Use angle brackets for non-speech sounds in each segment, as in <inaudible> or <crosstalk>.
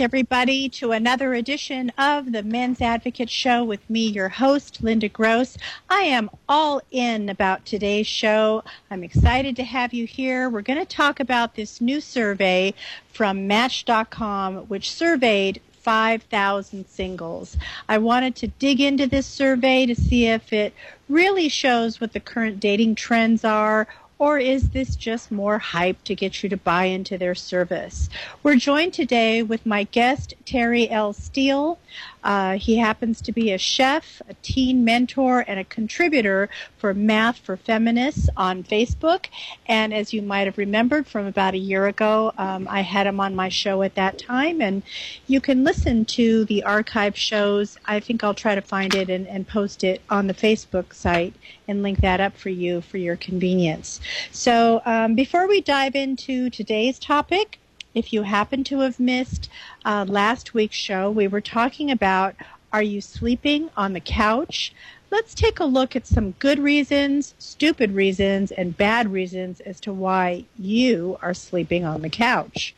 everybody, to another edition of the Men's Advocate Show with me, your host, Linda Gross. I am all in about today's show. I'm excited to have you here. We're going to talk about this new survey from Match.com, which surveyed 5,000 singles. I wanted to dig into this survey to see if it really shows what the current dating trends are or is this just more hype to get you to buy into their service? We're joined today with my guest, Terry L. Steele. Uh, he happens to be a chef, a teen mentor, and a contributor for Math for Feminists on Facebook. And as you might have remembered from about a year ago, um, I had him on my show at that time. And you can listen to the archive shows. I think I'll try to find it and, and post it on the Facebook site and link that up for you for your convenience. So um, before we dive into today's topic, if you happen to have missed uh, last week's show, we were talking about are you sleeping on the couch? Let's take a look at some good reasons, stupid reasons, and bad reasons as to why you are sleeping on the couch.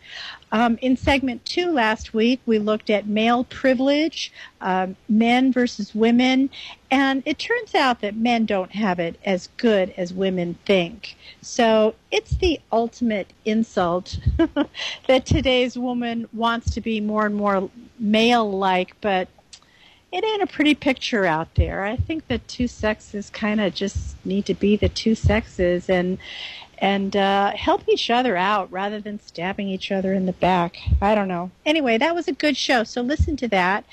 Um, in segment two last week, we looked at male privilege, um, men versus women, and it turns out that men don't have it as good as women think. So it's the ultimate insult <laughs> that today's woman wants to be more and more male like, but it ain't a pretty picture out there. I think the two sexes kind of just need to be the two sexes, and and uh, help each other out rather than stabbing each other in the back. I don't know. Anyway, that was a good show, so listen to that.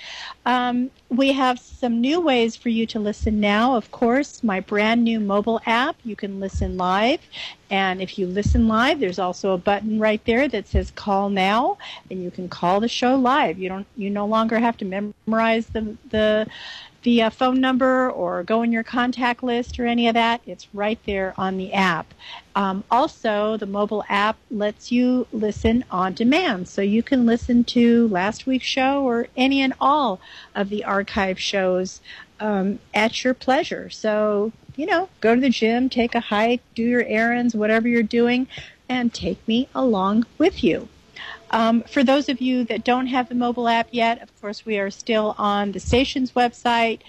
Um, we have some new ways for you to listen now. Of course, my brand new mobile app. You can listen live. And if you listen live, there's also a button right there that says call now and you can call the show live. You don't you no longer have to memorize the the the phone number or go in your contact list or any of that. It's right there on the app. Um, also, the mobile app lets you listen on demand. So you can listen to last week's show or any and all of the archive shows um, at your pleasure. So, you know, go to the gym, take a hike, do your errands, whatever you're doing, and take me along with you. Um, for those of you that don't have the mobile app yet, of course, we are still on the station's website,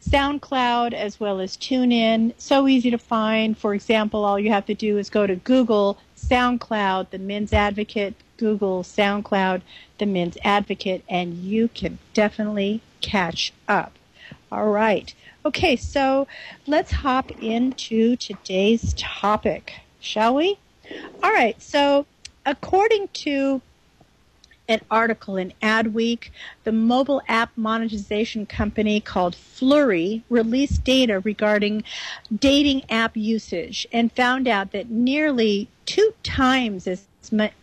SoundCloud, as well as TuneIn. So easy to find. For example, all you have to do is go to Google SoundCloud, the Men's Advocate, Google SoundCloud, the Men's Advocate, and you can definitely catch up. All right. Okay, so let's hop into today's topic, shall we? All right, so according to an article in Adweek. The mobile app monetization company called Flurry released data regarding dating app usage and found out that nearly two times as,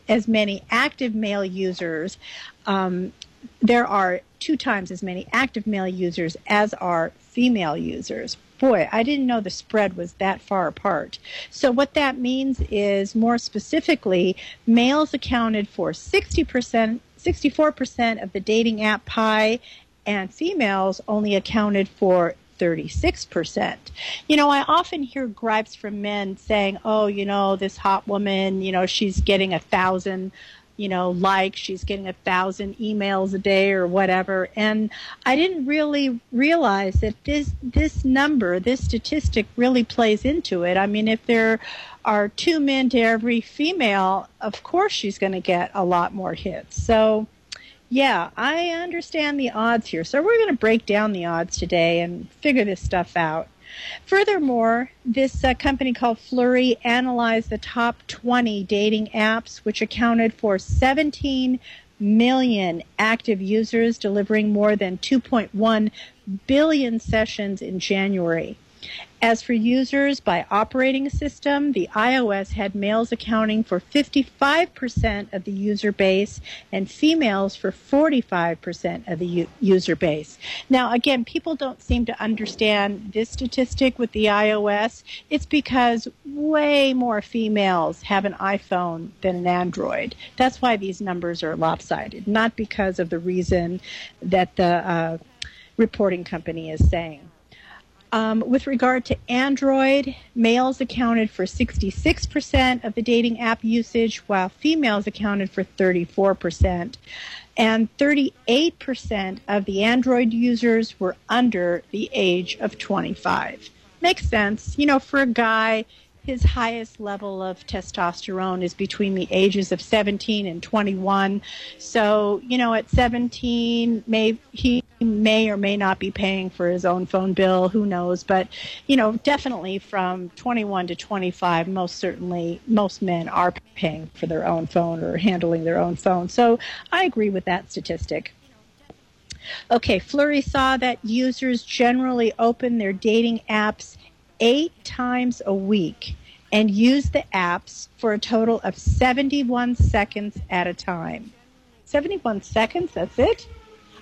as many active male users, um, there are two times as many active male users as are female users boy, I didn't know the spread was that far apart. So, what that means is more specifically, males accounted for 60%, 64% of the dating app pie, and females only accounted for 36%. You know, I often hear gripes from men saying, oh, you know, this hot woman, you know, she's getting a thousand you know, like she's getting a thousand emails a day or whatever. And I didn't really realize that this this number, this statistic, really plays into it. I mean, if there are two men to every female, of course she's going to get a lot more hits. So. Yeah, I understand the odds here. So we're going to break down the odds today and figure this stuff out. Furthermore, this uh, company called Flurry analyzed the top 20 dating apps, which accounted for 17 million active users, delivering more than 2.1 billion sessions in January. As for users by operating system, the iOS had males accounting for 55% of the user base and females for 45% of the u- user base. Now, again, people don't seem to understand this statistic with the iOS. It's because way more females have an iPhone than an Android. That's why these numbers are lopsided, not because of the reason that the uh, reporting company is saying. Um, with regard to Android, males accounted for 66% of the dating app usage, while females accounted for 34%. And 38% of the Android users were under the age of 25. Makes sense. You know, for a guy, his highest level of testosterone is between the ages of 17 and 21. So, you know, at 17, may he may or may not be paying for his own phone bill, who knows, but you know, definitely from 21 to 25, most certainly most men are paying for their own phone or handling their own phone. So, I agree with that statistic. Okay, Flurry saw that users generally open their dating apps eight times a week and use the apps for a total of 71 seconds at a time. 71 seconds, that's it?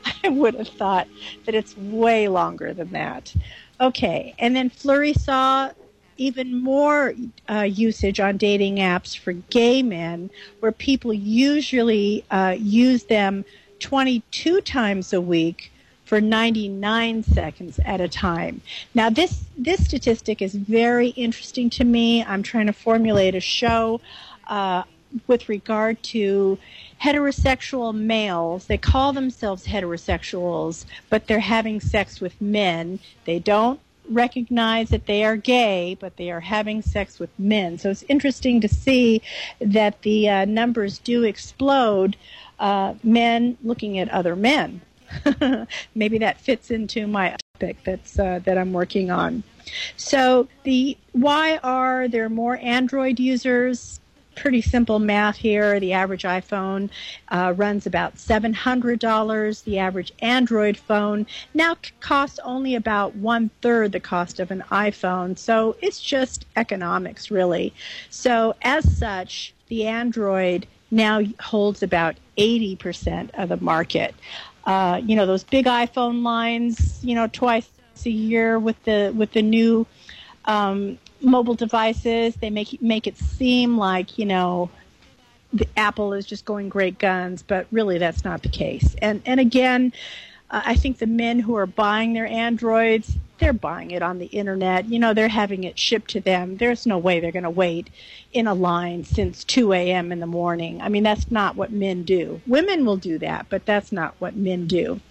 <laughs> I would have thought that it's way longer than that. Okay, and then Flurry saw even more uh, usage on dating apps for gay men, where people usually uh, use them 22 times a week for 99 seconds at a time. Now, this, this statistic is very interesting to me. I'm trying to formulate a show uh, with regard to heterosexual males. They call themselves heterosexuals, but they're having sex with men. They don't recognize that they are gay, but they are having sex with men. So it's interesting to see that the uh, numbers do explode. Uh, men looking at other men. <laughs> Maybe that fits into my topic that's uh, that I'm working on. So the why are there more Android users? Pretty simple math here. The average iPhone uh, runs about $700. The average Android phone now costs only about one third the cost of an iPhone. So it's just economics, really. So, as such, the Android now holds about 80% of the market uh, you know those big iPhone lines, you know, twice a year with the with the new um, mobile devices. They make make it seem like you know the Apple is just going great guns, but really that's not the case. And and again, uh, I think the men who are buying their Androids, they're buying it on the internet. You know, they're having it shipped to them. There's no way they're going to wait in a line since 2 a.m. in the morning. I mean, that's not what men do. Women will do that, but that's not what men do.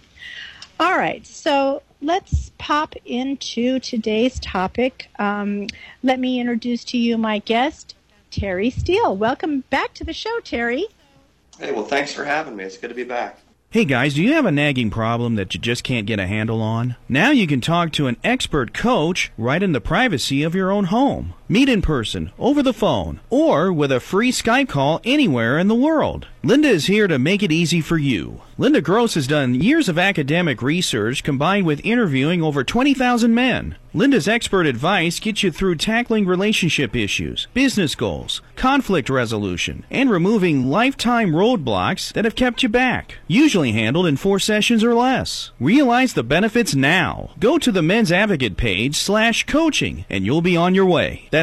All right, so let's pop into today's topic. Um, let me introduce to you my guest, Terry Steele. Welcome back to the show, Terry. Hey, well, thanks for having me. It's good to be back. Hey guys, do you have a nagging problem that you just can't get a handle on? Now you can talk to an expert coach right in the privacy of your own home. Meet in person, over the phone, or with a free Skype call anywhere in the world. Linda is here to make it easy for you. Linda Gross has done years of academic research combined with interviewing over 20,000 men. Linda's expert advice gets you through tackling relationship issues, business goals, conflict resolution, and removing lifetime roadblocks that have kept you back. Usually handled in four sessions or less. Realize the benefits now. Go to the Men's Advocate page slash coaching and you'll be on your way. That's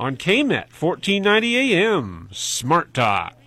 on KMET 1490 AM Smart Talk.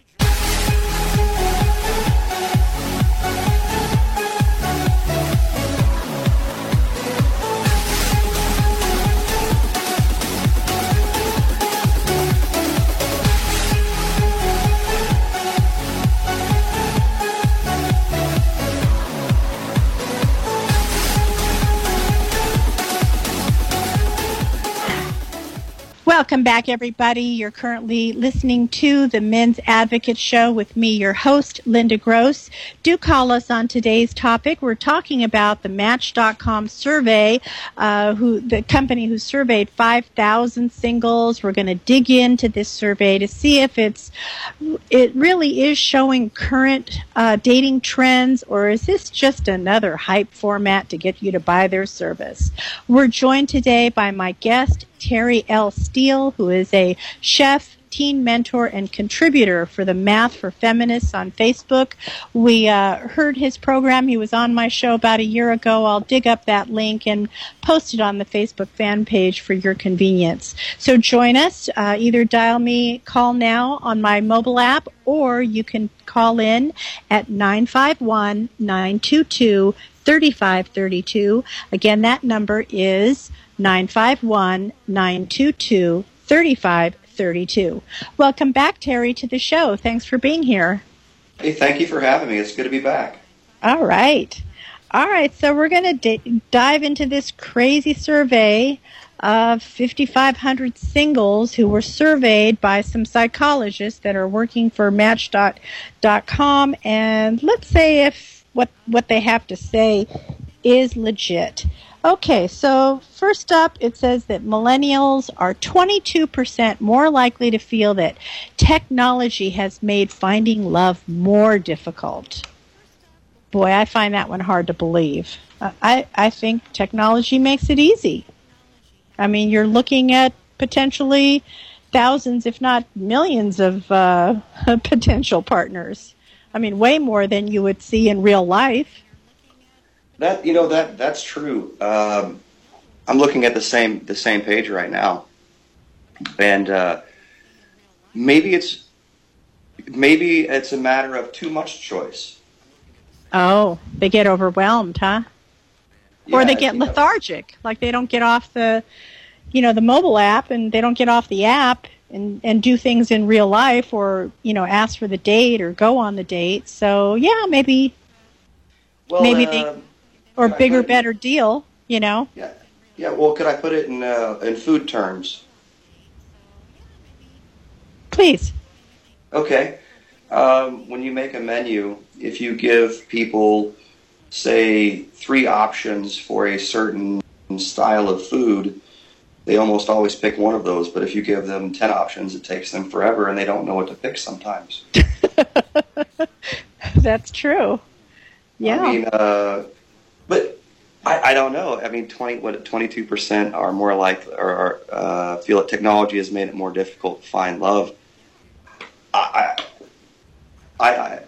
Welcome back, everybody. You're currently listening to the Men's Advocate Show with me, your host, Linda Gross. Do call us on today's topic. We're talking about the Match.com survey, uh, who the company who surveyed 5,000 singles. We're going to dig into this survey to see if it's it really is showing current uh, dating trends, or is this just another hype format to get you to buy their service? We're joined today by my guest, Terry L. Steele, who is a chef, teen mentor, and contributor for the Math for Feminists on Facebook. We uh, heard his program. He was on my show about a year ago. I'll dig up that link and post it on the Facebook fan page for your convenience. So join us. Uh, either dial me, call now on my mobile app, or you can call in at 951 922 3532. Again, that number is 951 922 3532. Welcome back, Terry, to the show. Thanks for being here. Hey, thank you for having me. It's good to be back. All right. All right, so we're going to d- dive into this crazy survey of 5,500 singles who were surveyed by some psychologists that are working for Match.com, and let's say if what what they have to say is legit. Okay, so first up, it says that millennials are 22% more likely to feel that technology has made finding love more difficult. Boy, I find that one hard to believe. I, I think technology makes it easy. I mean, you're looking at potentially thousands, if not millions, of uh, <laughs> potential partners. I mean, way more than you would see in real life. That you know that that's true. Um, I'm looking at the same the same page right now, and uh, maybe it's maybe it's a matter of too much choice. Oh, they get overwhelmed, huh? Yeah, or they get you know. lethargic, like they don't get off the, you know, the mobile app, and they don't get off the app and and do things in real life, or you know, ask for the date or go on the date. So yeah, maybe Well, maybe they- uh, or I bigger, could- better deal. You know, yeah, yeah. Well, could I put it in uh, in food terms? please. Okay. Um, when you make a menu, if you give people, say, three options for a certain style of food, they almost always pick one of those. But if you give them 10 options, it takes them forever and they don't know what to pick sometimes. <laughs> That's true. Yeah. I mean, uh, but I, I don't know. I mean, 20, what, 22% are more likely or, uh, feel that technology has made it more difficult to find love. I, I, I, I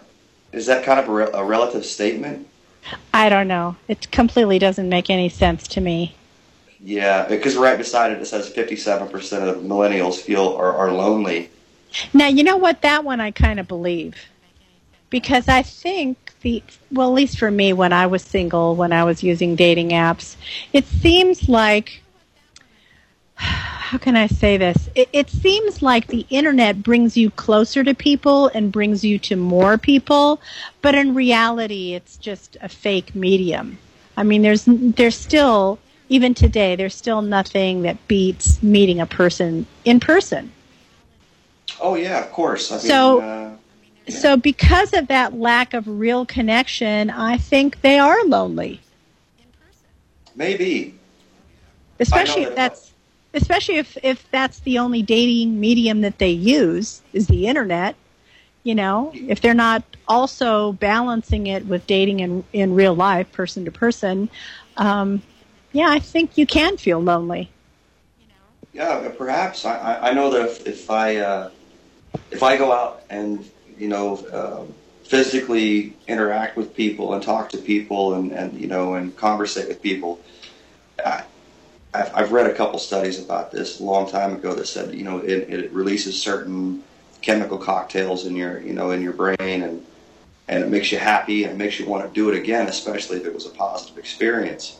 is that kind of a, re- a relative statement? I don't know. It completely doesn't make any sense to me. Yeah, because right beside it, it says 57% of millennials feel are, are lonely. Now, you know what? That one I kind of believe. Because I think the, well, at least for me, when I was single, when I was using dating apps, it seems like, <sighs> how can I say this? It, it seems like the internet brings you closer to people and brings you to more people, but in reality, it's just a fake medium. I mean, there's, there's still, even today, there's still nothing that beats meeting a person in person. Oh yeah, of course. I mean, So- uh, Yeah. So, because of that lack of real connection, I think they are lonely, maybe. especially that if that's especially if if that's the only dating medium that they use is the internet. You know, if they're not also balancing it with dating in in real life, person to person, um, yeah, I think you can feel lonely. Yeah, perhaps. I, I, I know that if, if I uh, if I go out and you know um physically interact with people and talk to people and, and you know and conversate with people, I, I've, I've read a couple studies about this a long time ago that said you know it, it releases certain chemical cocktails in your you know in your brain and and it makes you happy and it makes you want to do it again, especially if it was a positive experience.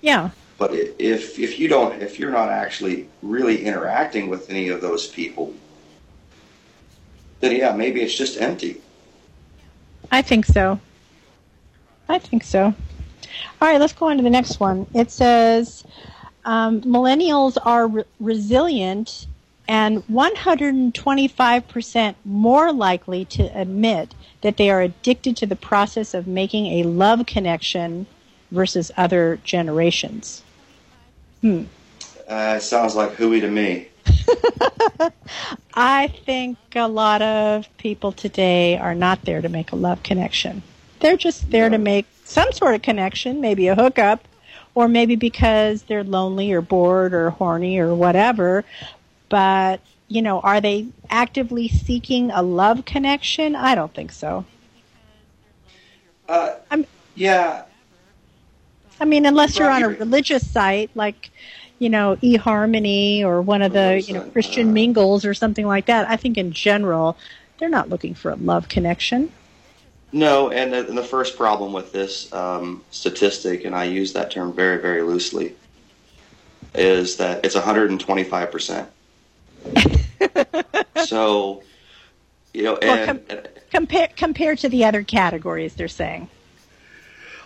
Yeah, But if if you don't if you're not actually really interacting with any of those people, then yeah, maybe it's just empty. I think so. I think so. All right, let's go on to the next one. It says um, millennials are re- resilient and 125% more likely to admit that they are addicted to the process of making a love connection versus other generations. Hmm. Uh, sounds like hooey to me. <laughs> I think a lot of people today are not there to make a love connection. They're just there to make some sort of connection, maybe a hookup, or maybe because they're lonely or bored or horny or whatever. But, you know, are they actively seeking a love connection? I don't think so. Uh, I'm, yeah. I mean, unless you're on a religious site like, you know, eHarmony or one of the, you know, Christian mingles or something like that. I think in general, they're not looking for a love connection. No, and the, and the first problem with this um, statistic, and I use that term very, very loosely, is that it's 125%. <laughs> so, you know, Well, and, com- and Compare compared to the other categories, they're saying.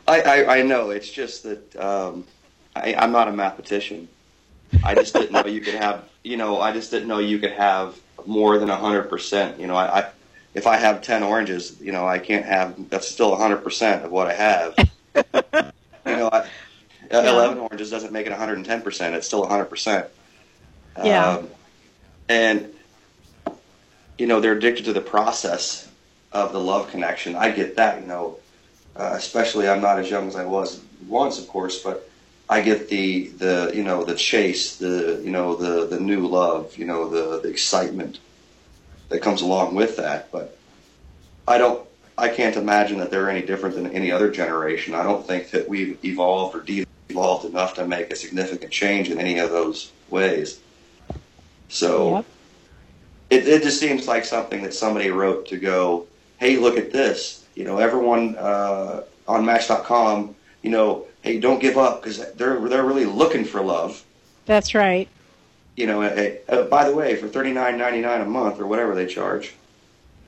I, I, I know, it's just that um, I, I'm not a mathematician. I just didn't know you could have, you know, I just didn't know you could have more than 100%. You know, I, I if I have 10 oranges, you know, I can't have, that's still 100% of what I have. you know, I, <laughs> Yeah. 11 oranges doesn't make it 110%. It's still 100%. Yeah. Um, and, you know, they're addicted to the process of the love connection. I get that, you know, uh, especially I'm not as young as I was once, of course, but I get the, the, you know, the chase, the, you know, the, the new love, you know, the, the excitement that comes along with that. But I don't, I can't imagine that they're any different than any other generation. I don't think that we've evolved or de-evolved enough to make a significant change in any of those ways. So Yep. it, it just seems like something that somebody wrote to go, hey, look at this. You know, everyone uh, on Match.com, you know, hey, don't give up because they're they're really looking for love. That's right. You know, uh, by the way, for thirty nine ninety nine a month or whatever they charge,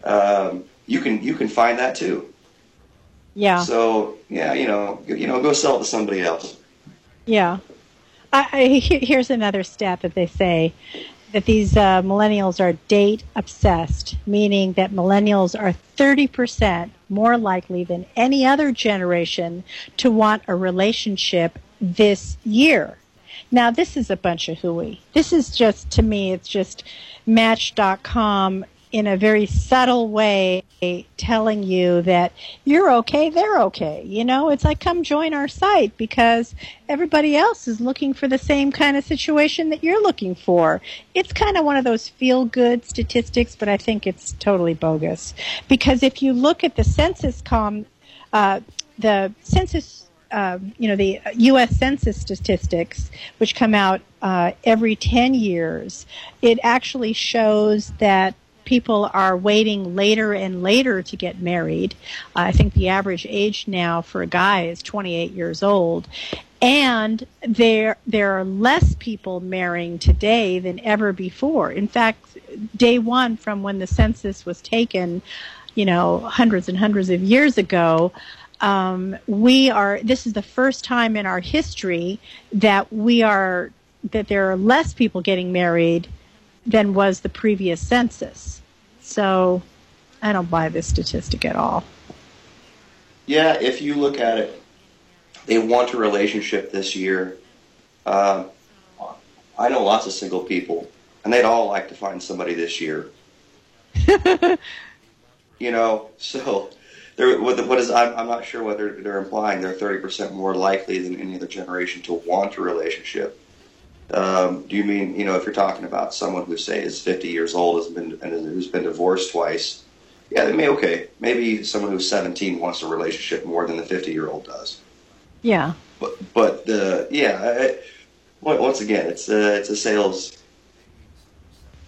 um, you can you can find that too. Yeah. So yeah, you know, you know, go sell it to somebody else. Yeah. I, I, here's another stat that they say that these uh, millennials are date obsessed, meaning that millennials are 30% more likely than any other generation to want a relationship this year. Now, this is a bunch of hooey. This is just, to me, it's just Match.com in a very subtle way telling you that you're okay, they're okay. You know, it's like come join our site because everybody else is looking for the same kind of situation that you're looking for. It's kind of one of those feel good statistics, but I think it's totally bogus. Because if you look at the census com, uh, the census uh, you know the U.S. Census statistics, which come out uh, every 10 years, it actually shows that people are waiting later and later to get married. Uh, I think the average age now for a guy is 28 years old. And there, there are less people marrying today than ever before. In fact, day one from when the census was taken, you know, hundreds and hundreds of years ago, um, we are this is the first time in our history that we are that there are less people getting married than was the previous census so i don't buy this statistic at all Yeah, if you look at it, they want a relationship this year. Um, I know lots of single people, and they'd all like to find somebody this year. <laughs> you know, so they're, what, what is I'm, I'm not sure whether they're implying they're 30% more likely than any other generation to want a relationship. Um, do you mean you know if you're talking about someone who say is 50 years old has been and who's been divorced twice? Yeah, they may okay. Maybe someone who's 17 wants a relationship more than the 50 year old does. yeah But but the yeah, I, once again, it's a it's a sales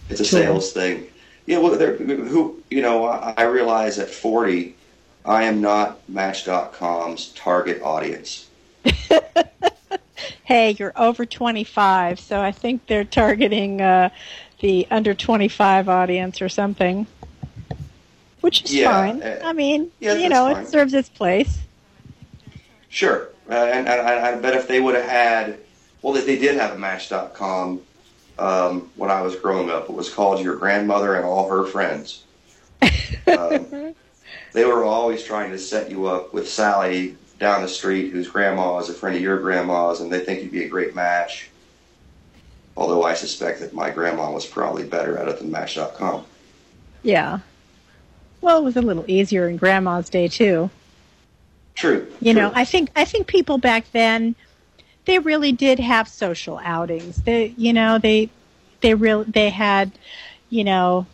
it's a Sure. sales thing. Yeah, well, there who you know I, I realize at 40, I am not Match.com's target audience. <laughs> hey you're over 25 so i think they're targeting uh, the under 25 audience or something which is Yeah, fine uh, i mean yeah, you know fine. it serves its place Sure, uh, and, and I, I bet if they would have had, well, if they did have a Match.com um, when I was growing up. It was called Your Grandmother and All Her Friends. <laughs> um, they were always trying to set you up with Sally down the street, whose grandma is a friend of your grandma's, and they think you'd be a great match. Although I suspect that my grandma was probably better at it than Match.com. Yeah. Well, it was a little easier in Grandma's day too. True. You true. know, I think I think people back then they really did have social outings. They, you know, they they real they had, you know,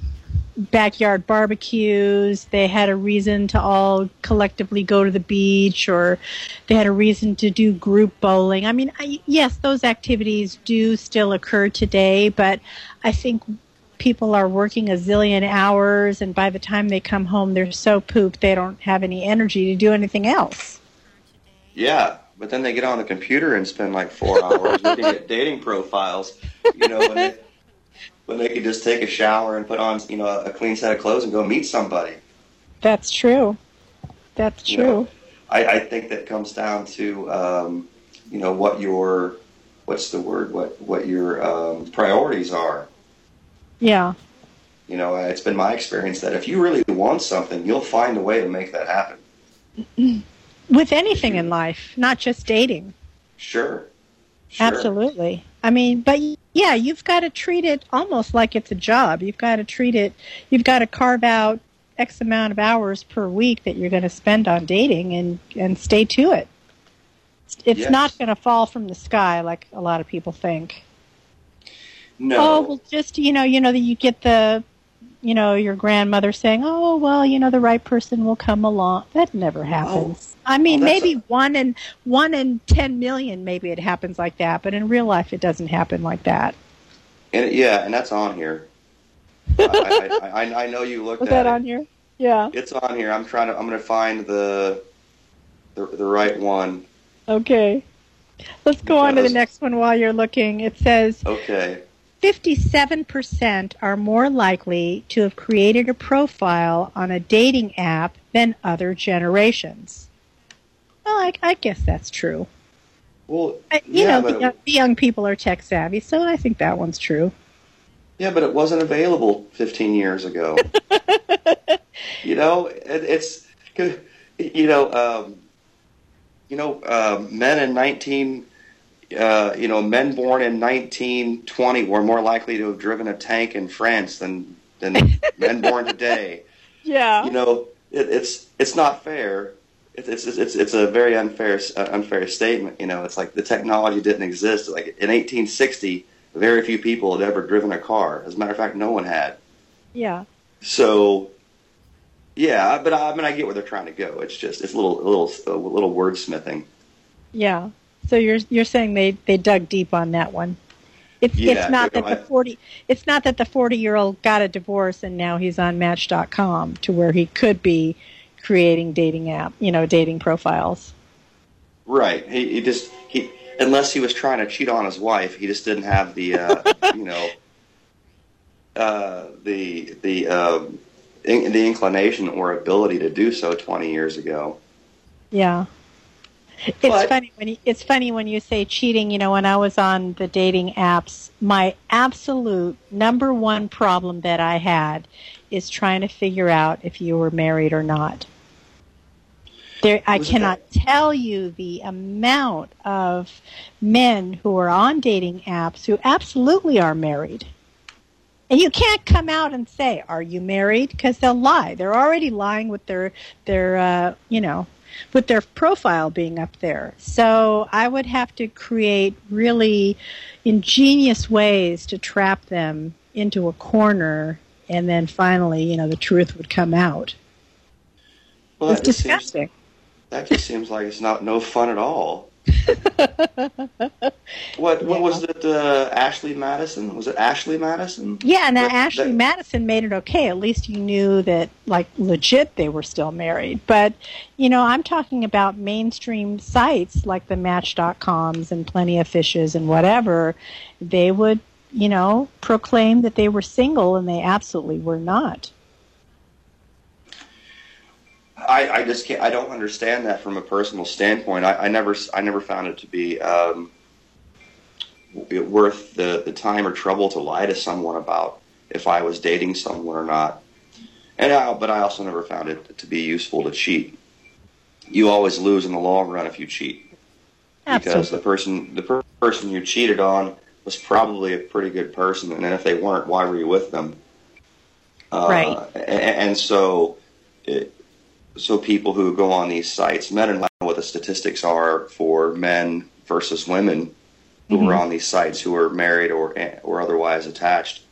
backyard barbecues. They had a reason to all collectively go to the beach, or they had a reason to do group bowling. I mean, I, yes, those activities do still occur today, but I think people are working a zillion hours, and by the time they come home, they're so pooped they don't have any energy to do anything else. Yeah, but then they get on the computer and spend like four hours looking at dating profiles. You know, when they, could just take a shower and put on, you know, a clean set of clothes and go meet somebody. That's true. That's You true. know, I, I think that comes down to, um, you know, what your, what's the word, what what your um, priorities are. Yeah. You know, it's been my experience that if you really want something, you'll find a way to make that happen. <clears throat> With anything in life, not just dating. Sure. sure. Absolutely. I mean, but yeah, you've got to treat it almost like it's a job. You've got to treat it, you've got to carve out X amount of hours per week that you're going to spend on dating and, and stay to it. It's Yes. not going to fall from the sky like a lot of people think. No. Oh, well, just, you know, you know, that you get the, you know, your grandmother saying, oh, well, you know, the right person will come along. That never happens. I mean, that's maybe a- one in one in ten million, maybe it happens like that, but in real life, it doesn't happen like that. And yeah, and that's on here. I, I, I, I know you looked Was at that it. on here? Yeah. It's on here. I'm trying to. I'm going to find the, the the right one. Okay. Let's go on to the next one while you're looking. It says Okay. 57% are more likely to have created a profile on a dating app than other generations. Well, I, I guess that's true. Well, I- You yeah, know, the, young- the young people are tech savvy, so I think that one's true. yeah, but it wasn't available 15 years ago. <laughs> you know, it, it's you know, um, you know, uh, men in 19. Uh, you know, men born in 1920 were more likely to have driven a tank in France than than <laughs> men born today. Yeah. you know, it, it's it's not fair. It, it's it's it's a very unfair uh, unfair statement. You know, it's like the technology didn't exist. Like in 1860, very few people had ever driven a car. As a matter of fact, no one had. Yeah. So, yeah, but I, I mean, I get where they're trying to go. It's just it's a little a little a little wordsmithing. Yeah. So you're you're saying they they dug deep on that one. It's Yeah, it's not that the forty it's not that the forty year old got a divorce and now he's on Match.com to where he could be creating dating app you know dating profiles. Right. He, he just he unless he was trying to cheat on his wife, he just didn't have the uh, <laughs> you know uh, the the um, in, the inclination or ability to do so 20 years ago. Yeah. It's But- funny when you, it's funny when you say cheating. You know, when I was on the dating apps, my absolute number one problem that I had is trying to figure out if you were married or not. There, I cannot tell you the amount of men who are on dating apps who absolutely are married. And you can't come out and say, "Are you married?" Because they'll lie. They're already lying with their their uh, you know with their profile being up there. So I would have to create really ingenious ways to trap them into a corner, and then finally, you know, the truth would come out. Well, it's just seems disgusting. that just seems like it's not no fun at all. <laughs> what what was it? Uh, Ashley Madison? Was it Ashley Madison? Yeah, now That- Ashley that- Madison made it okay. At least you knew that, like, legit, they were still married. But, you know, I'm talking about mainstream sites like the Match.coms and Plenty of Fishes and whatever. They would, you know, proclaim that they were single, and they absolutely were not. I, I just can't. I don't understand that from a personal standpoint. I, I never I never found it to be um, worth the, the time or trouble to lie to someone about if I was dating someone or not. And I, but I also never found it to be useful to cheat. You always lose in the long run if you cheat, because the person the per- person you cheated on was probably a pretty good person, and if they weren't, why were you with them? Uh, Right. a- And, so, it, so people who go on these sites, men and women, what the statistics are for men versus women who are on these sites who are married or or otherwise attached,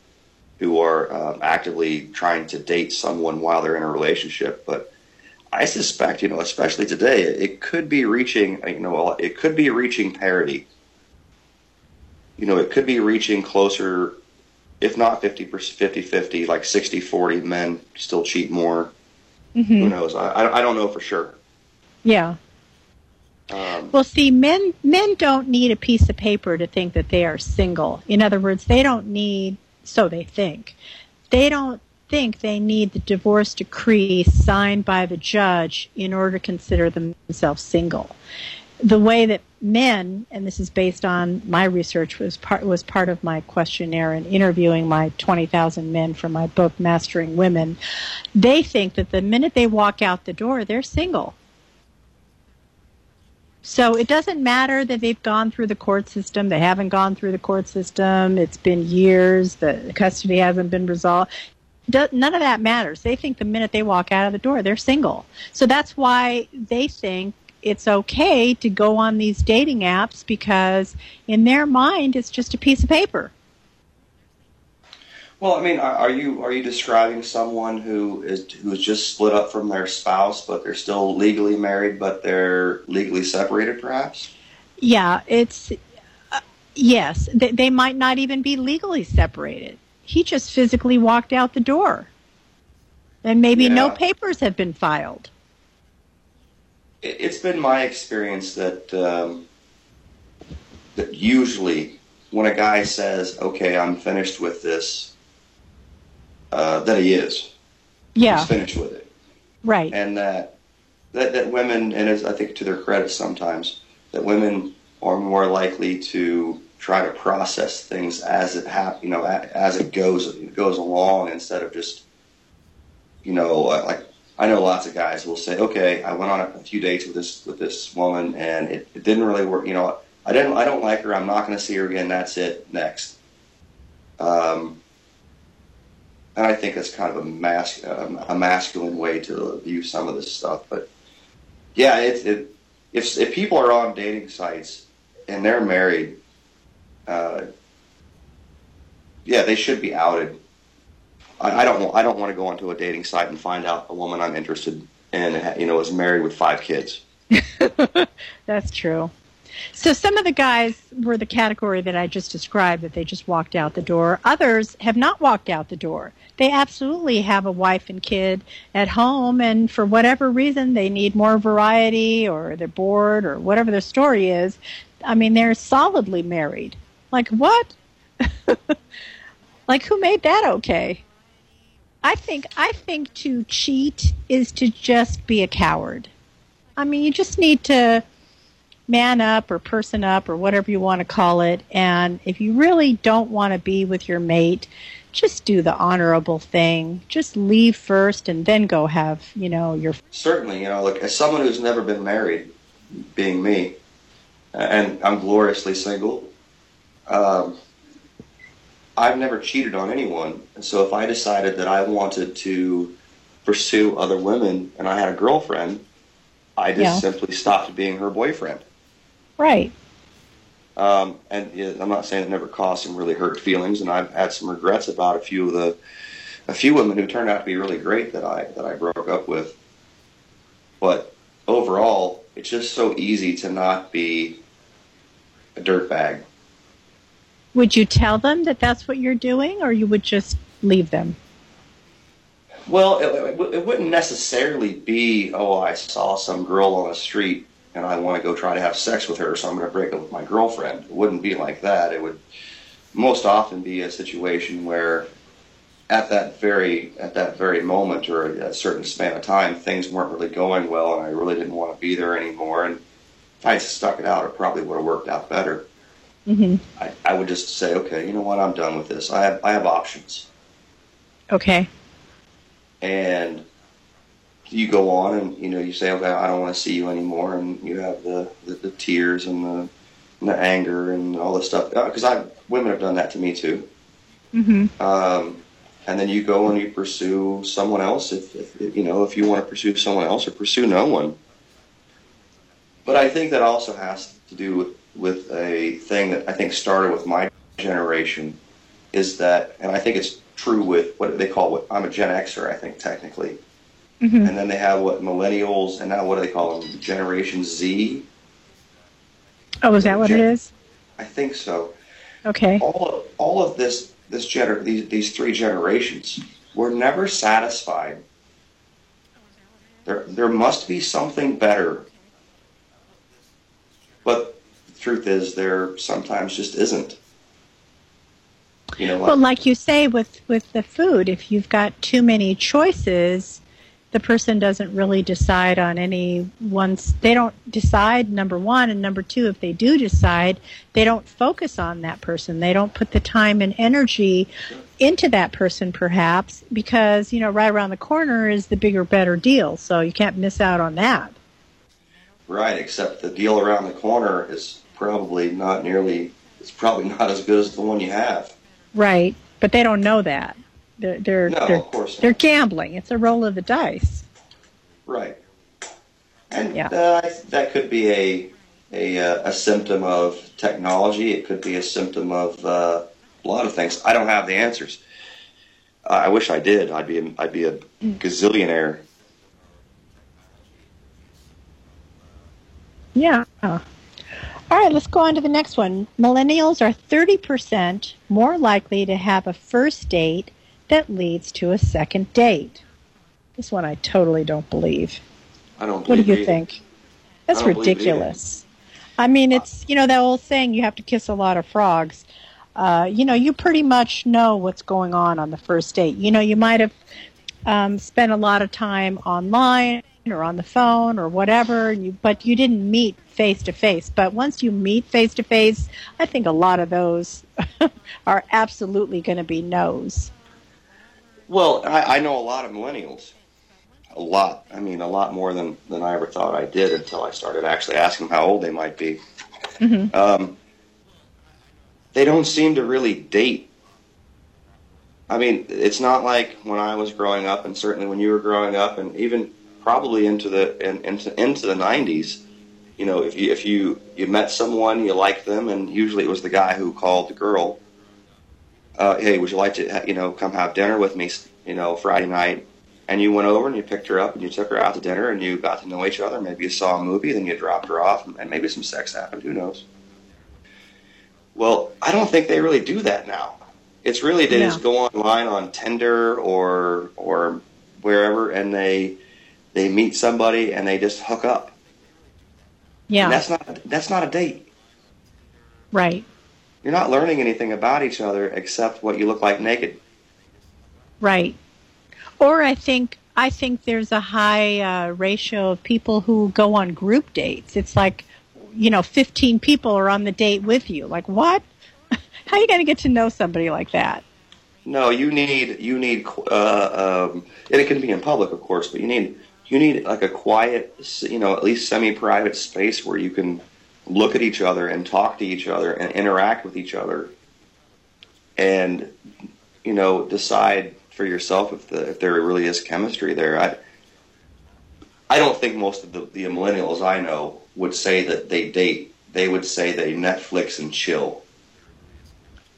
who are um, actively trying to date someone while they're in a relationship. But I suspect, you know, especially today, it could be reaching, you know, it could be reaching parity. You know, it could be reaching closer, if not 50 50 50, like 60 40 men still cheat more. Who Mhm. knows? I, I I don't know for sure. Yeah. Um, Well, see, men men don't need a piece of paper to think that they are single. In other words, they don't need so they think. They don't think they need the divorce decree signed by the judge in order to consider themselves single. The way that men, and this is based on my research, was part was part of my questionnaire and interviewing my twenty thousand men for my book Mastering Women. They think that the minute they walk out the door, they're single. So it doesn't matter that they've gone through the court system, they haven't gone through the court system, it's been years, the custody hasn't been resolved. None of that matters. They think the minute they walk out of the door, they're single. So that's why they think it's okay to go on these dating apps because in their mind it's just a piece of paper. Well, I mean, are are you are you describing someone who is who is just split up from their spouse, but they're still legally married, but they're legally separated, perhaps? Yeah, it's uh, yes. They, they might not even be legally separated. He just physically walked out the door, and maybe no papers have been filed. It, it's been my experience that um, that usually when a guy says, "Okay, I'm finished with this," uh, that he is. Yeah, He's finished with it. right. and that that, that women, and as I think to their credit sometimes, that women are more likely to try to process things as it hap- you know, as it goes it goes along instead of just, you know, like I know lots of guys will say, okay, I went on a few dates with this with this woman and it, it didn't really work. You know, I didn't, I don't like her. I'm not going to see her again. That's it. Next. Um, and I think that's kind of a mas- a masculine way to view some of this stuff. But yeah, it, it if if people are on dating sites and they're married, uh, yeah, they should be outed. I, I don't I don't want to go onto a dating site and find out a woman I'm interested in, you know, is married with five kids. <laughs> That's true. So some of the guys were the category that I just described that they just walked out the door. Others have not walked out the door. They absolutely have a wife and kid at home and for whatever reason they need more variety or they're bored or whatever their story is. I mean, they're solidly married. Like what? <laughs> like who made that okay? I think I think to cheat is to just be a coward. I mean, you just need to man up or person up or whatever you want to call it. And if you really don't want to be with your mate, just do the honorable thing. Just leave first and then go have, you know, your. Certainly, you know, like as someone who's never been married, being me, and I'm gloriously single. Um, I've never cheated on anyone, and so if I decided that I wanted to pursue other women and I had a girlfriend, I just Yeah. simply stopped being her boyfriend. Right. Um, and I'm not saying it never caused some really hurt feelings, and I've had some regrets about a few of the a few women who turned out to be really great that I that I broke up with. But overall, it's just so easy to not be a dirtbag. Would you tell them that that's what you're doing or you would just leave them? Well, it, it, wouldn't necessarily be, oh, I saw some girl on the street and I want to go try to have sex with her, so I'm going to break up with my girlfriend. It wouldn't be like that. It would most often be a situation where at that very at that very moment or a certain span of time, things weren't really going well, and I really didn't want to be there anymore. And if I had stuck it out, it probably would have worked out better. Hmm I, I would just say, okay, you know what, I'm done with this. I have I have options, Okay. and you go on and you know you say, okay, I don't want to see you anymore, and you have the the, the tears and the, and the anger and all this stuff because I women have done that to me too. hmm Um, and then you go and you pursue someone else if if, you know if you want to pursue someone else or pursue no one. But I think that also has to do with with a thing that I think started with my generation is that, and I think it's true with what they call what I'm a Gen Xer, I think technically, hmm and then they have what millennials, and now what do they call them? Generation Z. Oh, is that what it is? I think so. Okay. all of, all of this this gener- these these three generations were never satisfied. There there must be something better. But the truth is there sometimes just isn't. You know what? Well, like you say with with the food, if you've got too many choices, the person doesn't really decide on any ones. They don't decide number one, and number two, if they do decide, they don't focus on that person. They don't put the time and energy into that person, perhaps because you know right around the corner is the bigger, better deal. So you can't miss out on that. right, except the deal around the corner is probably not nearly it's probably not as good as the one you have. Right, but they don't know that. They're they're No, they're, of course not. they're gambling. It's a roll of the dice. Right. And Yeah. uh, that could be a a, uh, a symptom of technology. It could be a symptom of uh, a lot of things. I don't have the answers. I wish I did. I'd be a, I'd be a gazillionaire. Yeah. All right, let's go on to the next one. Millennials are 30% more likely to have a first date that leads to a second date. This one I totally don't believe. I don't. What do you either. think? That's I don't believe it either. ridiculous. I mean, it's, you know, that old saying, you have to kiss a lot of frogs. Uh, you know, you pretty much know what's going on on the first date. You know, you might have um, spent a lot of time online or on the phone or whatever, and you, but you didn't meet face to face. But once you meet face to face, I think a lot of those <laughs> are absolutely going to be no's. Well, I, I know a lot of millennials. A lot. I mean, a lot more than, than I ever thought I did until I started actually asking them how old they might be. Mhm. Um, they don't seem to really date. I mean, it's not like when I was growing up, and certainly when you were growing up, and even probably into the in, into into the '90s. You know, if you if you you met someone, you liked them, and usually it was the guy who called the girl. Uh, hey, would you like to you know come have dinner with me? You know, Friday night, and you went over and you picked her up and you took her out to dinner and you got to know each other. Maybe you saw a movie, then you dropped her off, and maybe some sex happened. Who knows? Well, I don't think they really do that now. It's really they No. just go online on Tinder or or wherever, and they they meet somebody and they just hook up. Yeah, And that's not that's not a date. right, You're not learning anything about each other except what you look like naked. right. Or I think I think there's a high uh, ratio of people who go on group dates. It's like, you know, 15 people are on the date with you. Like what? <laughs> How are you going to get to know somebody like that? No, you need you need uh, um, and it can be in public, of course, but you need you need like a quiet, you know, at least semi-private space where you can look at each other and talk to each other and interact with each other, and you know, decide for yourself if the if there really is chemistry there. I I don't think most of the, the millennials I know would say that they date. They would say they Netflix and chill,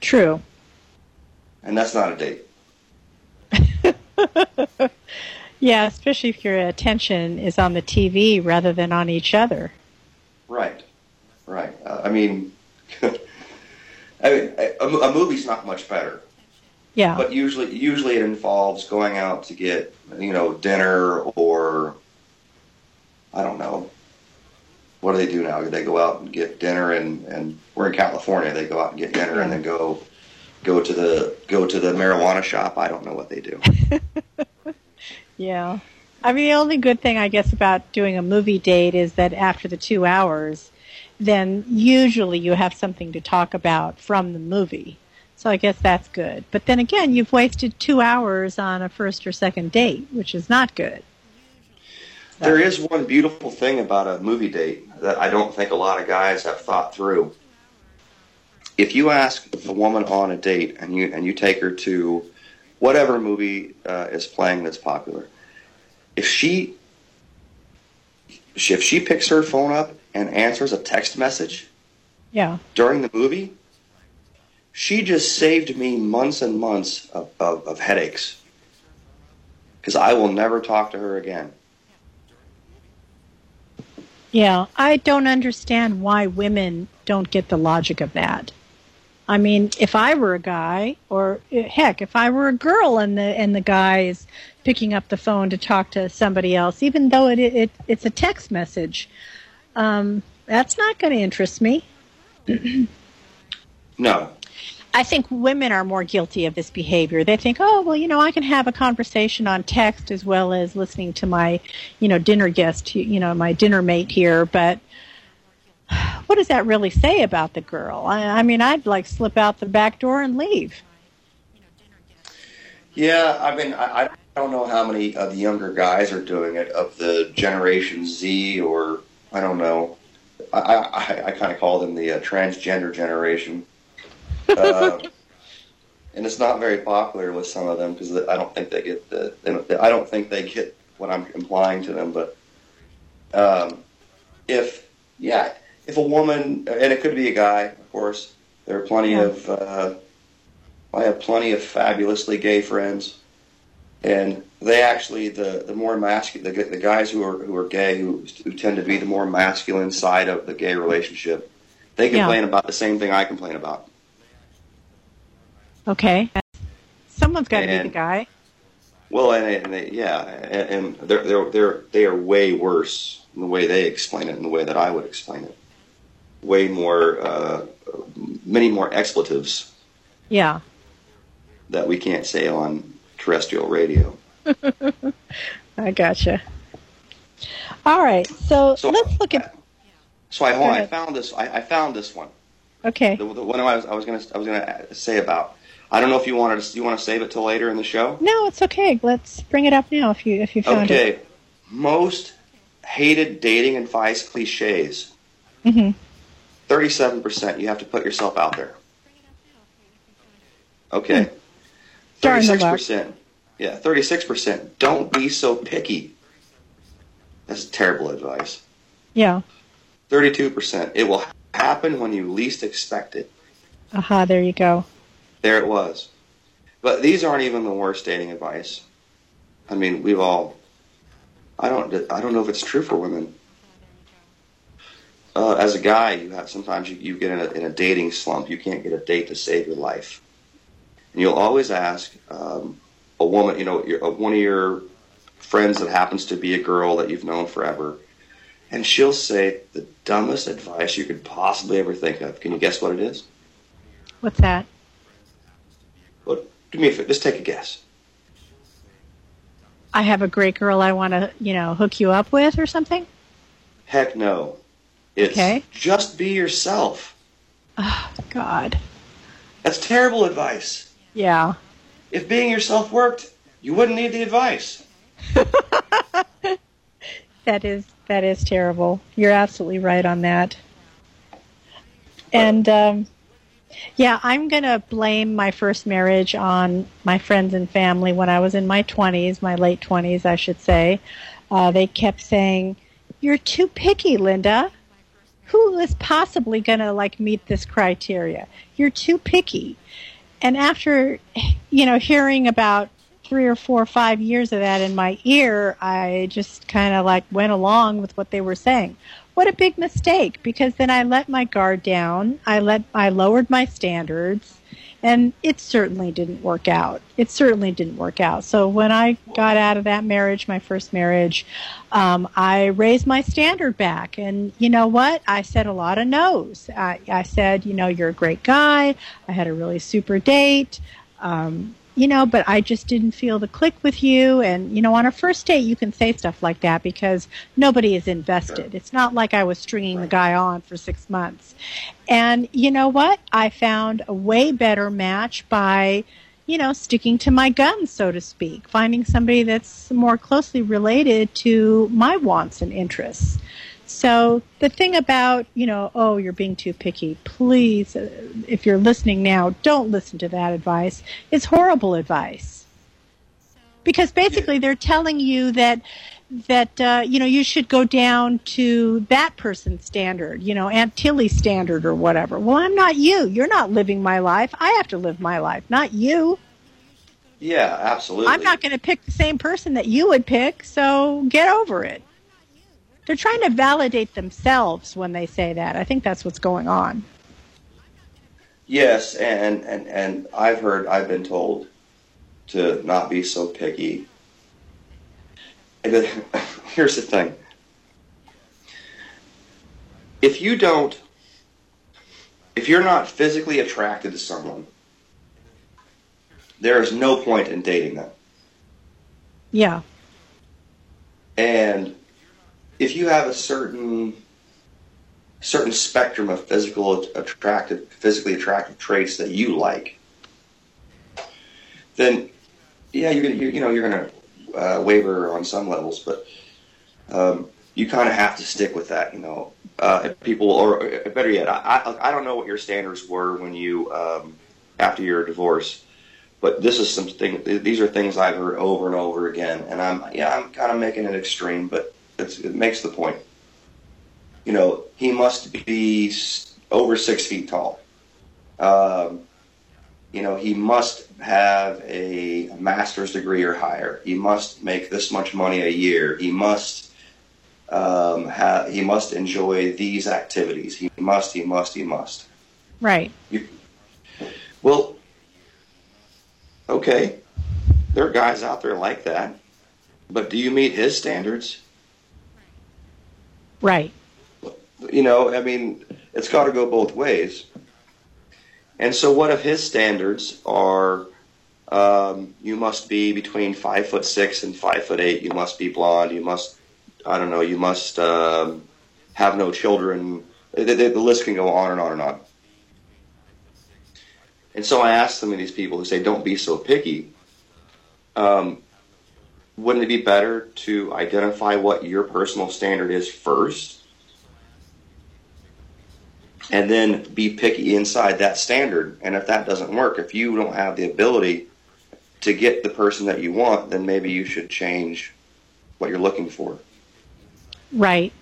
True. and that's not a date. <laughs> Yeah, especially if your attention is on the TV rather than on each other. Right, right. Uh, I mean, <laughs> I mean, a, a movie's not much better, Yeah. but usually, usually it involves going out to get, you know, dinner or, I don't know, what do they do now? They go out and get dinner, and and we're in California. They go out and get dinner, and then go go to the go to the marijuana shop. I don't know what they do. <laughs> Yeah. I mean, the only good thing, I guess, about doing a movie date is that after the two hours, then usually you have something to talk about from the movie. So I guess that's good. But then again, you've wasted two hours on a first or second date, which is not good. There is one beautiful thing about a movie date that I don't think a lot of guys have thought through. If you ask a woman on a date and you and you take her to whatever movie uh, is playing that's popular, if she if she picks her phone up and answers a text message Yeah. during the movie, she just saved me months and months of, of, of headaches because I will never talk to her again. Yeah, I don't understand why women don't get the logic of that. I mean, if I were a guy, or heck, if I were a girl and the and the guy is picking up the phone to talk to somebody else, even though it, it it's a text message, um, that's not going to interest me. <clears throat> No, I think women are more guilty of this behavior. They think, oh, well, you know, I can have a conversation on text as well as listening to my, you know, dinner guest, you know, my dinner mate here. But what does that really say about the girl? I, I mean, I'd like slip out the back door and leave. Yeah, I mean, I, I don't know how many of the younger guys are doing it of the Generation Z, or I don't know. I, I, I kind of call them the uh, transgender generation, <laughs> uh, and it's not very popular with some of them because I don't think they get the. They I don't think they get what I'm implying to them. But um, if yeah, if a woman and it could be a guy, of course, there are plenty Yeah. of. Uh, I have plenty of fabulously gay friends, and they actually the the more masculine the, the guys who are who are gay who who tend to be the more masculine side of the gay relationship. They Yeah. complain about the same thing I complain about. Okay. Someone's got to be the guy. Well, and, and they, yeah, and, and they're they're they're they are way worse in the way they explain it and the way that I would explain it way more, uh, many more expletives. Yeah. That we can't say on terrestrial radio. <laughs> I gotcha. All right, so, so let's look at. So I, I found this. I, I, found this one. Okay. The, the one I was, I was going to I was going to say about. I don't know if you wanted to. You want to save it till later in the show? No, it's okay. Let's bring it up now if you if you found okay. it. Okay. Most hated dating advice cliches. Mm-hmm. 37%. You have to put yourself out there. Okay. Hmm. 36%. Yeah, 36%. Don't be so picky. That's terrible advice. Yeah. 32%. It will happen when you least expect it. Aha, uh-huh, there you go. There it was. But these aren't even the worst dating advice. I mean, we've all I don't I don't know if it's true for women. Uh, as a guy, you have sometimes you, you get in a, in a dating slump. You can't get a date to save your life, and you'll always ask um, a woman. You know, your, uh, one of your friends that happens to be a girl that you've known forever, and she'll say the dumbest advice you could possibly ever think of. Can you guess what it is? What's that? Well, do me a favor. Just take a guess. I have a great girl I want to, you know, hook you up with or something. Heck no. It's Okay. just be yourself. Oh, God. That's terrible advice. Yeah. If being yourself worked, you wouldn't need the advice. <laughs> That is that is terrible. You're absolutely right on that. And um, yeah, I'm gonna blame my first marriage on my friends and family when I was in my 20s, my late 20s, I should say. Uh, they kept saying, "You're too picky, Linda. Who is possibly gonna like meet this criteria? You're too picky." And after, you know, hearing about three or four or five years of that in my ear, I just kind of like went along with what they were saying. What a big mistake because then I let my guard down. I let I lowered my standards and it certainly didn't work out. It certainly didn't work out. So when I got out of that marriage, my first marriage, um, I raised my standard back. And you know what? I said a lot of no's. I, I said, you know, you're a great guy. I had a really super date. Um, you know, but I just didn't feel the click with you. And, you know, on a first date, you can say stuff like that because nobody is invested. It's not like I was stringing the guy on for six months. And you know what? I found a way better match by, you know, sticking to my guns, so to speak, finding somebody that's more closely related to my wants and interests. So the thing about, you know, oh, you're being too picky, please, uh, if you're listening now, don't listen to that advice. It's horrible advice. Because basically they're telling you that that uh, you know you should go down to that person's standard, you know, Aunt Tilly's standard or whatever. Well, I'm not you. You're not living my life. I have to live my life, not you. Yeah, absolutely. I'm not going to pick the same person that you would pick, so get over it. They're trying to validate themselves when they say that. I think that's what's going on. Yes, and, and, and I've heard, I've been told to not be so picky. <laughs> Here's the thing. If you don't, if you're not physically attracted to someone, there is no point in dating them. Yeah. And if you have a certain certain spectrum of physical attractive, physically attractive traits that you like, then yeah, you're gonna you, you know you're gonna uh, waver on some levels, but um, you kind of have to stick with that. You know, uh, people or better yet, I, I I don't know what your standards were when you um, after your divorce. But this is something. These are things I've heard over and over again, and I'm yeah, I'm kind of making it extreme, but it's, it makes the point. You know, he must be over six feet tall. Um, you know, he must have a master's degree or higher. He must make this much money a year. He must um, have. He must enjoy these activities. He must. He must. He must. Right. You, well, okay. There are guys out there like that, but do you meet his standards? Right. You know, I mean, it's got to go both ways. And so, what if his standards are um, you must be between five foot six and five foot eight, you must be blonde, you must, I don't know, you must um, have no children. The, the, the list can go on and on and on. And so I asked some of these people who say, don't be so picky. Um, wouldn't it be better to identify what your personal standard is first? And then be picky inside that standard. And if that doesn't work if you don't have the ability to get the person that you want then maybe you should change what you're looking for. Right.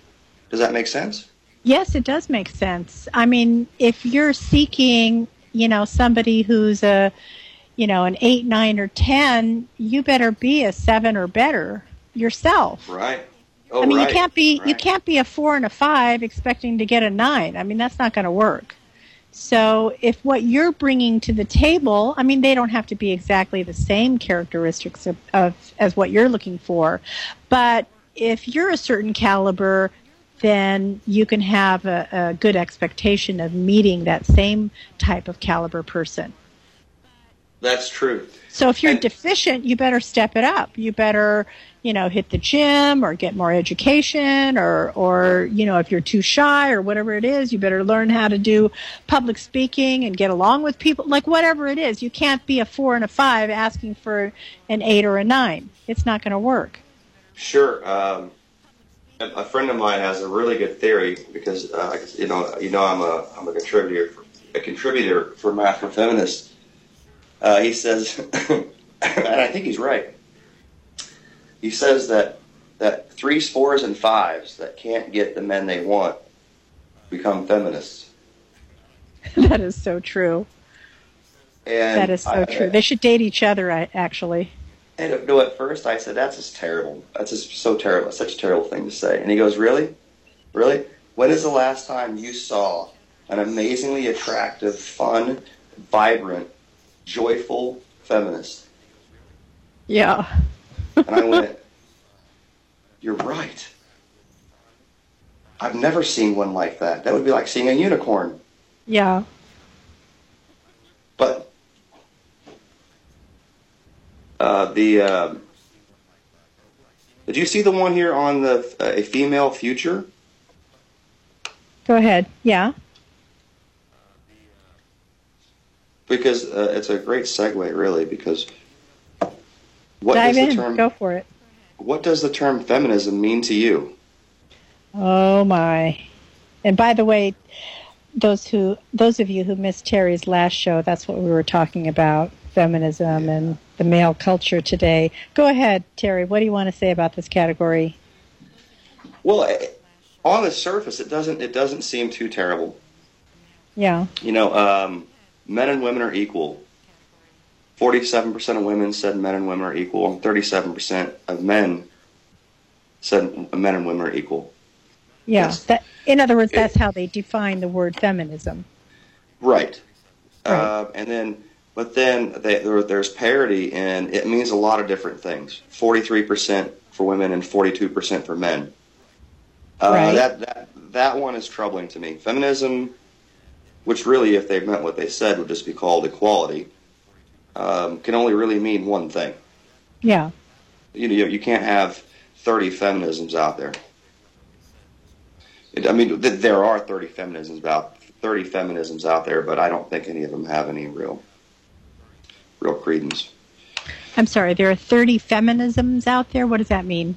Does that make sense? Yes it does make sense. I mean if you're seeking you know somebody who's a you know, an eight, nine, or ten, you better be a seven or better yourself. Right. Oh, I mean, right. you can't be right. you can't be a four and a five expecting to get a nine. I mean, that's not going to work. So, if what you're bringing to the table, I mean, they don't have to be exactly the same characteristics of, of as what you're looking for, but if you're a certain caliber, then you can have a, a good expectation of meeting that same type of caliber person. That's true. So if you're And- deficient, you better step it up. You better, you know, hit the gym or get more education or or you know, if you're too shy or whatever it is, you better learn how to do public speaking and get along with people. Like whatever it is, you can't be a 4 and a 5 asking for an 8 or a 9. It's not going to work. Sure. Um, a friend of mine has a really good theory because uh, you know you know I'm a I'm a contributor for, a contributor for Math for Feminists. Uh, he says, <coughs> and I think he's right. He says that that threes, fours, and fives that can't get the men they want become feminists. <laughs> that is so true. And That is so I- true. They should date each other actually. And no, at first I said, that's just terrible. That's just so terrible. Such a terrible thing to say. And he goes, really? Really? When is the last time you saw an amazingly attractive, fun, vibrant, joyful feminist? Yeah. And I went, <laughs> you're right. I've never seen one like that. That would be like seeing a unicorn. Yeah. But Uh, the uh, did you see the one here on the uh, a female future? Go ahead. Yeah. Because uh, it's a great segue, really. Because what Dive does the in. term Go for it. what does the term feminism mean to you? Oh my! And by the way, those who those of you who missed Terry's last show, that's what we were talking about: feminism and the male culture today. Go ahead, Terry. What do you want to say about this category? Well, eh, on the surface, it doesn't it doesn't seem too terrible. Yeah. You know, um, men and women are equal. Forty-seven percent of women said men and women are equal, and thirty-seven percent of men said men and women are equal. Yeah. Yes. That, in other words, It- that's how they define the word feminism. Right. Right. Uh, and then, but then they, there, there's parity, and it means a lot of different things. Forty-three percent for women and forty-two percent for men. Uh, Right. That that that one is troubling to me. Feminism, which really, if they meant what they said, would just be called equality, um, can only really mean one thing. Yeah. You know, you can't have thirty feminisms out there. It, I mean, th- there are thirty feminisms out thirty feminisms out there, but I don't think any of them have any real real credence. I'm sorry. There are 30 feminisms out there. What does that mean?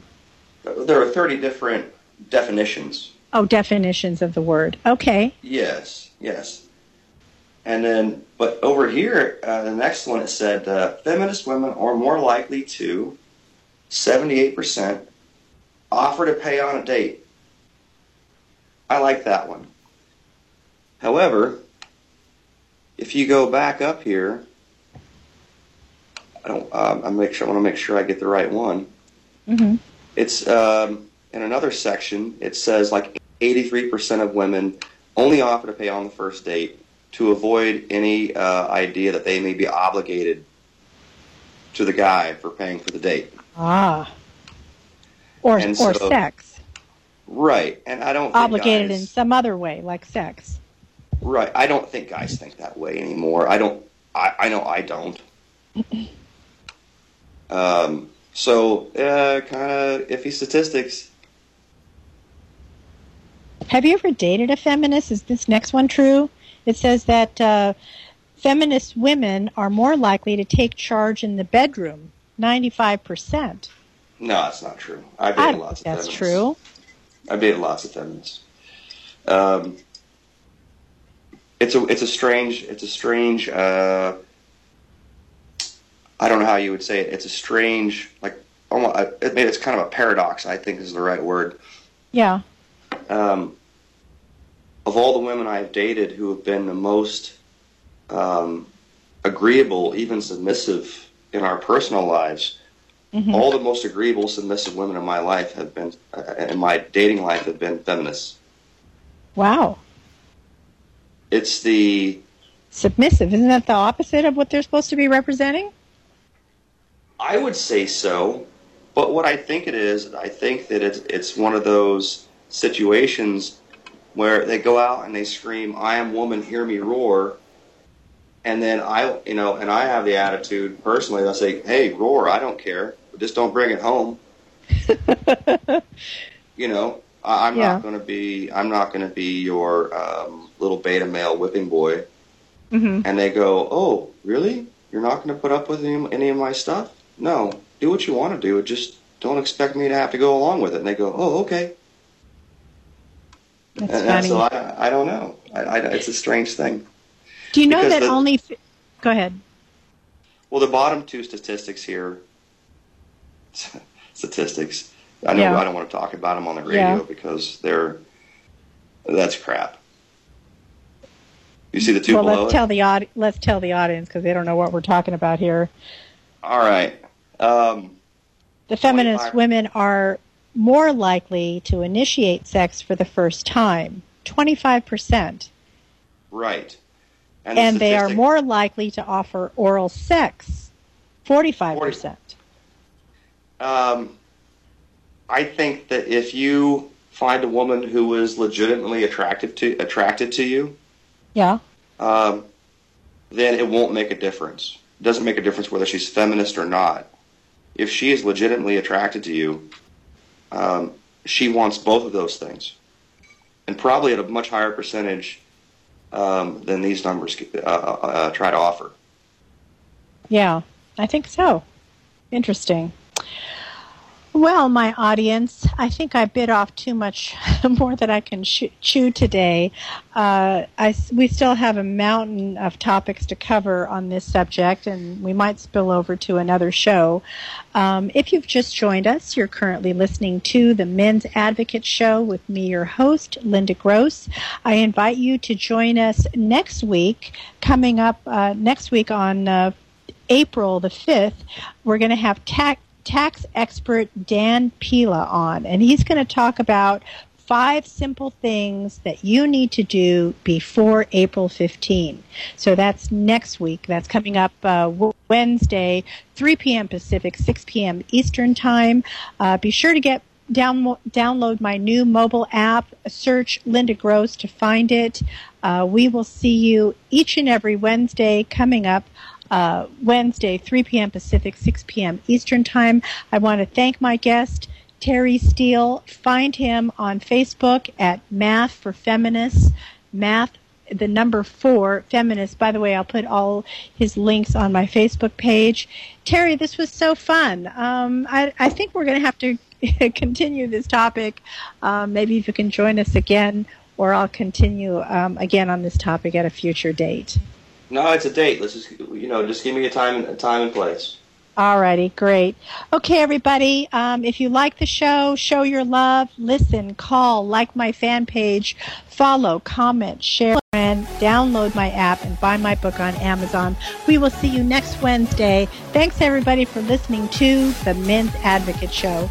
There are thirty different definitions. Oh, definitions of the word. Okay. Yes, yes. And then, but over here, uh, the next one it said uh, feminist women are more likely to, 78%, offer to pay on a date. I like that one. However, if you go back up here, I don't. Um, I make sure. I want to make sure I get the right one. hmm It's um, in another section. It says like 83% of women only offer to pay on the first date to avoid any uh, idea that they may be obligated to the guy for paying for the date. Ah. Or And or so- sex. Right, and I don't think Obligated guys, in some other way, like sex. Right, I don't think guys think that way anymore. I don't. I, I know I don't. um, so, uh, kind of iffy statistics. Have you ever dated a feminist? Is this next one true? It says that uh, feminist women are more likely to take charge in the bedroom. Ninety-five percent. No, that's not true. I've I dated don't lots of that's feminists. true. I've dated lots of feminists. Um, it's a it's a strange it's a strange uh, I don't know how you would say it. It's a strange like almost I I mean, it's kind of a paradox. I think is the right word. Yeah. Um, of all the women I've dated who have been the most um, agreeable, even submissive in our personal lives, Mhm. all the most agreeable, submissive women in my life have been, uh, in my dating life, have been feminists. Wow. It's the Submissive. Isn't that the opposite of what they're supposed to be representing? I would say so, but what I think it is, I think that it's it's one of those situations where they go out and they scream, "I am woman, hear me roar," and then I, you know, and I have the attitude personally. I say, "Hey, roar! I don't care, but just don't bring it home." <laughs> you know, I, I'm Yeah. not going to be, I'm not going to be your um, little beta male whipping boy. hmm And they go, "Oh, really? You're not going to put up with any, any of my stuff? No. Do what you want to do. Just don't expect me to have to go along with it." And they go, "Oh, okay." That's and, funny. and so I, I don't know. I, I, it's a strange thing. Do you know because that the- only? F- Go ahead. Well, the bottom two statistics here, <laughs> statistics. I know Yeah. I don't want to talk about them on the radio Yeah. because they're that's crap. You see the two well, below let's it? tell the aud- let's tell the audience because they don't know what we're talking about here. All right. Um, The feminist 25. women are more likely to initiate sex for the first time. Twenty-five percent. right. the and they are more likely to offer oral sex 45% Um, I think that if you find a woman who is legitimately attractive to attracted to you, yeah um, then it won't make a difference. It doesn't make a difference whether she's feminist or not. if she is legitimately attracted to you, um, she wants both of those things, and probably at a much higher percentage um, than these numbers uh, uh, uh, try to offer. Yeah, I think so. Interesting. Well, my audience, I think I bit off too much <laughs> more than I can chew today. Uh, I, we still have a mountain of topics to cover on this subject, and we might spill over to another show. Um, if you've just joined us, you're currently listening to the Men's Advocate Show with me, your host, Linda Gross. I invite you to join us next week, coming up uh, next week on uh, April the 5th. We're going to have tax tax expert Dan Pila on, and he's going to talk about five simple things that you need to do before April 15. So that's next week. That's coming up uh, Wednesday, 3 p.m. Pacific, 6 p.m. Eastern Time. Uh, be sure to get down, download my new mobile app. Search Linda Gross to find it. Uh, we will see you each and every Wednesday coming up uh, Wednesday, 3 p.m. Pacific, 6 p.m. Eastern Time. I want to thank my guest, Terry Steele. Find him on Facebook at Math for Feminists. Math the number four feminist. By the way, I'll put all his links on my Facebook page. Terry, this was so fun. Um, I, I, think we're going to have to <laughs> continue this topic. Um, maybe if you can join us again, or I'll continue um, again on this topic at a future date. No, it's a date. Let's just you know, just give me a time, a time and place. Alrighty, great. Okay, everybody. Um, if you like the show, show your love, listen, call, like my fan page, follow, comment, share, and download my app and buy my book on Amazon. We will see you next Wednesday. Thanks, everybody, for listening to the Men's Advocate Show.